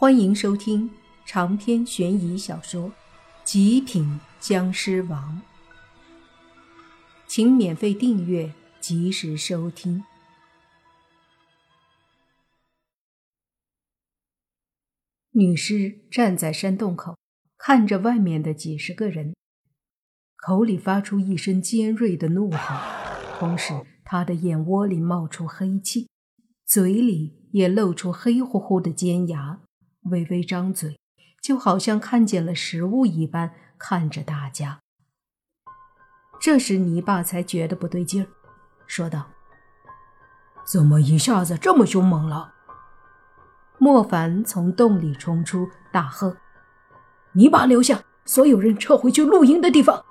欢迎收听长篇悬疑小说《极品僵尸王》，请免费订阅，及时收听。女尸站在山洞口，看着外面的几十个人，口里发出一声尖锐的怒吼，同时她的眼窝里冒出黑气，嘴里也露出黑乎乎的尖牙。微微张嘴，就好像看见了食物一般看着大家。这时，泥巴才觉得不对劲儿，说道：“怎么一下子这么凶猛了？”莫凡从洞里冲出，大喝：“泥巴留下，所有人撤回去露营的地方！”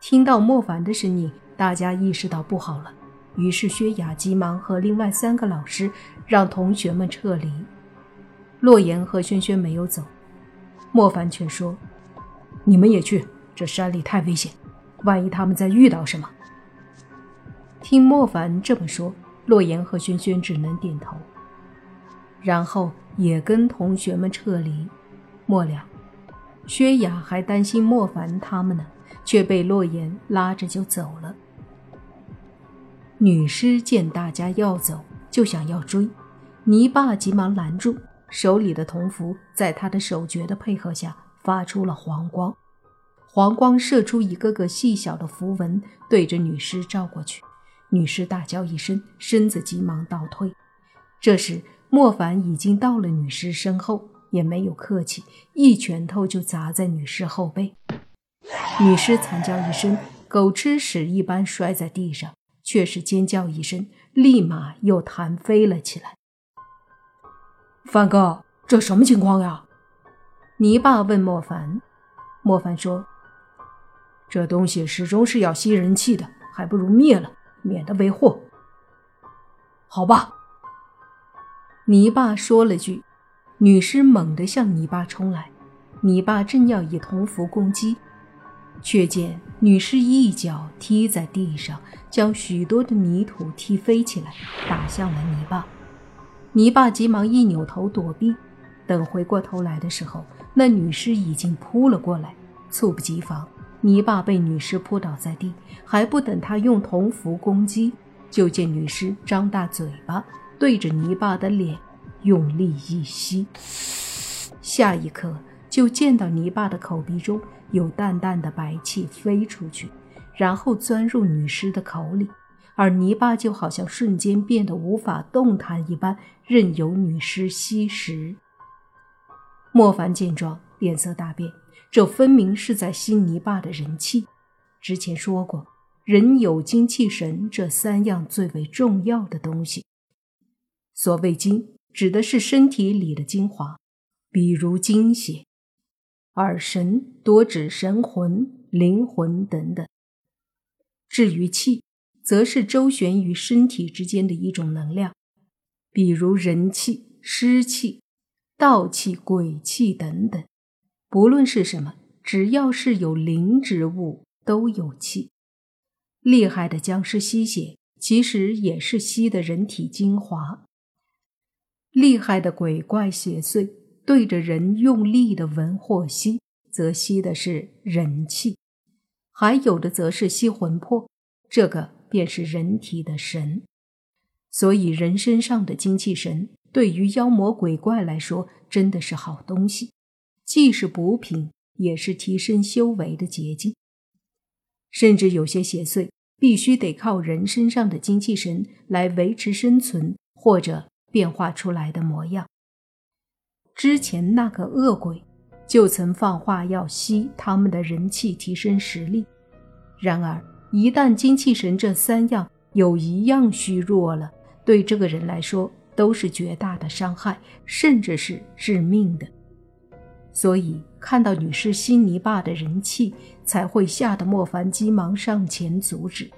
听到莫凡的声音，大家意识到不好了，于是薛雅急忙和另外三个老师让同学们撤离。洛言和轩轩没有走，莫凡却说：“你们也去，这山里太危险，万一他们再遇到什么。”听莫凡这么说，洛言和轩轩只能点头，然后也跟同学们撤离。末了，薛雅还担心莫凡他们呢，却被洛言拉着就走了。女尸见大家要走，就想要追，泥巴急忙拦住。手里的铜符在他的手诀的配合下发出了黄光，黄光射出一个个细小的符文，对着女尸照过去。女尸大叫一声，身子急忙倒退。这时，莫凡已经到了女尸身后，也没有客气，一拳头就砸在女尸后背。女尸惨叫一声，狗吃屎一般摔在地上，却是尖叫一声，立马又弹飞了起来。凡哥，这什么情况呀？泥巴问莫凡。莫凡说：“这东西始终是要吸人气的，还不如灭了，免得为祸。”好吧。泥巴说了句，女尸猛地向泥巴冲来。泥巴正要以铜符攻击，却见女尸一脚踢在地上，将许多的泥土踢飞起来，打向了泥巴。泥巴急忙一扭头躲避，等回过头来的时候，那女尸已经扑了过来，猝不及防，泥巴被女尸扑倒在地，还不等他用铜符攻击，就见女尸张大嘴巴，对着泥巴的脸用力一吸，下一刻就见到泥巴的口鼻中有淡淡的白气飞出去，然后钻入女尸的口里。而泥巴就好像瞬间变得无法动弹一般，任由女尸吸食。莫凡见状，脸色大变，这分明是在吸泥巴的人气。之前说过，人有精气神这三样最为重要的东西。所谓精，指的是身体里的精华，比如精血；而神多指神魂、灵魂等等。至于气，则是周旋于身体之间的一种能量，比如人气、湿气、道气、鬼气等等。不论是什么，只要是有灵之物，都有气。厉害的僵尸吸血，其实也是吸的人体精华；厉害的鬼怪邪祟，对着人用力的闻或吸，则吸的是人气；还有的则是吸魂魄，这个。便是人体的神，所以人身上的精气神对于妖魔鬼怪来说真的是好东西，既是补品，也是提升修为的捷径。甚至有些邪祟必须得靠人身上的精气神来维持生存或者变化出来的模样。之前那个恶鬼就曾放话要吸他们的人气提升实力，然而。一旦精气神这三样有一样虚弱了，对这个人来说都是绝大的伤害，甚至是致命的。所以看到女尸吸泥巴的人气，才会吓得莫凡急忙上前阻止。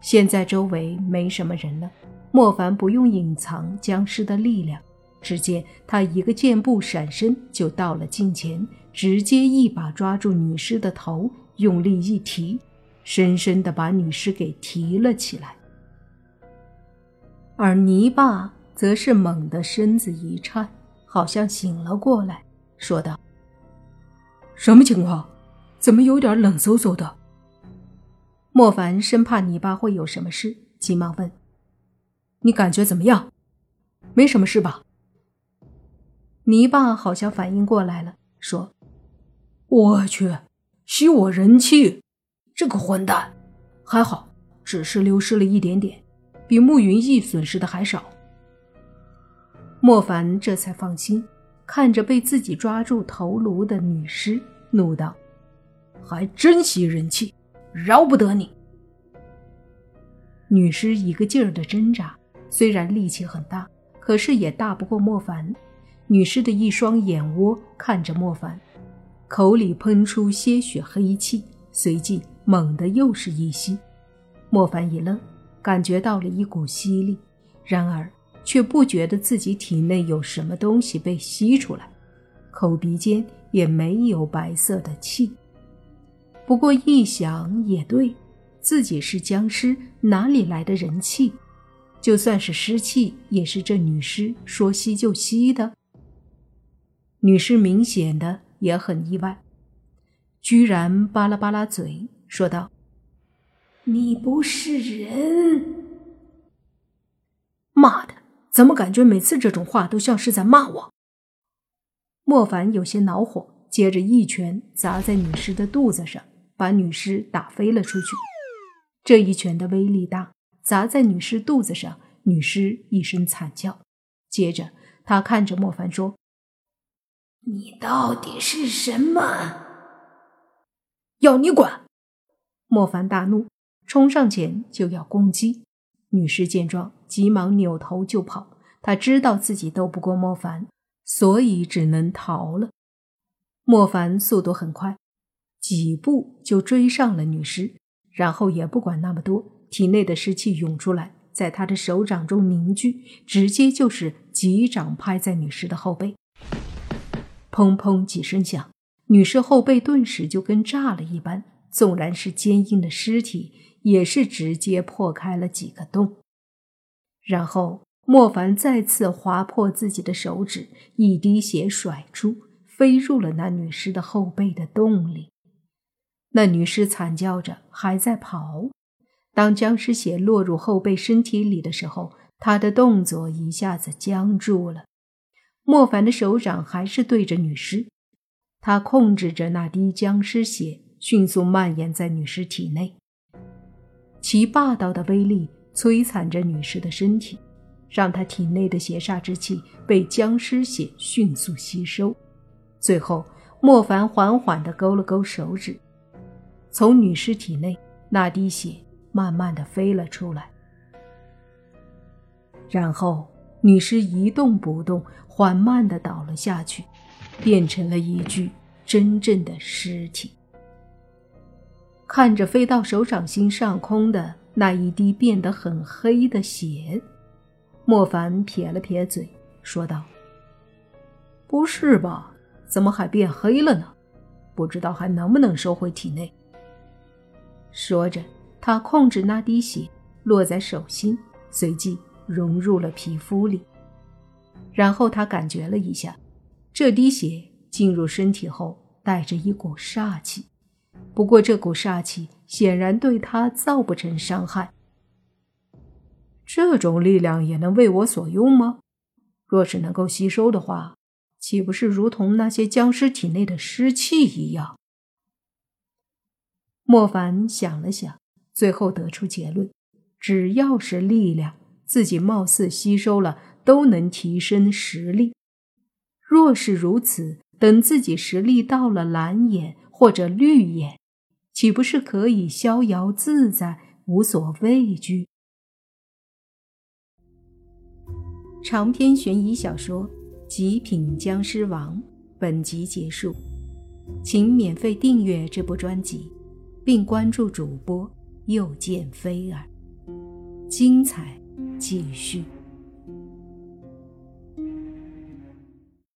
现在周围没什么人了，莫凡不用隐藏僵尸的力量，只见他一个箭步闪身就到了近前，直接一把抓住女尸的头，用力一提。深深地把女尸给提了起来，而泥巴则是猛地身子一颤，好像醒了过来，说道：“什么情况？怎么有点冷飕飕的？”莫凡生怕泥巴会有什么事，急忙问：“你感觉怎么样？没什么事吧？”泥巴好像反应过来了，说：“我去，吸我人气，这个混蛋！还好，只是流失了一点点，比慕云逸损失的还少。”莫凡这才放心，看着被自己抓住头颅的女尸，怒道：“还真吸人气，饶不得你！”女尸一个劲儿的挣扎，虽然力气很大，可是也大不过莫凡。女尸的一双眼窝看着莫凡，口里喷出些许黑气，随即猛地又是一吸。莫凡一愣，感觉到了一股吸力，然而却不觉得自己体内有什么东西被吸出来，口鼻间也没有白色的气。不过一想也对，自己是僵尸，哪里来的人气？就算是湿气，也是这女尸说吸就吸的。女尸明显的也很意外，居然巴拉巴拉嘴说道：“你不是人！”妈的，怎么感觉每次这种话都像是在骂我？莫凡有些恼火，接着一拳砸在女尸的肚子上，把女尸打飞了出去。这一拳的威力大，砸在女尸肚子上，女尸一声惨叫。接着他看着莫凡说。你到底是什么？要你管！莫凡大怒，冲上前就要攻击。女尸见状，急忙扭头就跑。她知道自己斗不过莫凡，所以只能逃了。莫凡速度很快，几步就追上了女尸，然后也不管那么多，体内的湿气涌出来，在他的手掌中凝聚，直接就是几掌拍在女尸的后背。砰砰几声响，女尸后背顿时就跟炸了一般，纵然是坚硬的尸体，也是直接破开了几个洞。然后莫凡再次划破自己的手指，一滴血甩出，飞入了那女尸的后背的洞里。那女尸惨叫着还在跑。当僵尸血落入后背身体里的时候，她的动作一下子僵住了。莫凡的手掌还是对着女尸，他控制着那滴僵尸血迅速蔓延在女尸体内，其霸道的威力摧残着女尸的身体，让她体内的邪煞之气被僵尸血迅速吸收。最后，莫凡缓缓地勾了勾手指，从女尸体内那滴血慢慢地飞了出来，然后。女尸一动不动，缓慢地倒了下去，变成了一具真正的尸体。看着飞到手掌心上空的那一滴变得很黑的血，莫凡撇了撇嘴，说道：“不是吧？怎么还变黑了呢？不知道还能不能收回体内。”说着，他控制那滴血落在手心，随即。融入了皮肤里，然后他感觉了一下，这滴血进入身体后带着一股煞气，不过这股煞气显然对他造不成伤害。这种力量也能为我所用吗？若是能够吸收的话，岂不是如同那些僵尸体内的湿气一样？莫凡想了想，最后得出结论：只要是力量。自己貌似吸收了，都能提升实力。若是如此，等自己实力到了蓝眼或者绿眼，岂不是可以逍遥自在，无所畏惧？长篇悬疑小说《极品僵尸王》本集结束，请免费订阅这部专辑，并关注主播又见菲儿，精彩。继续。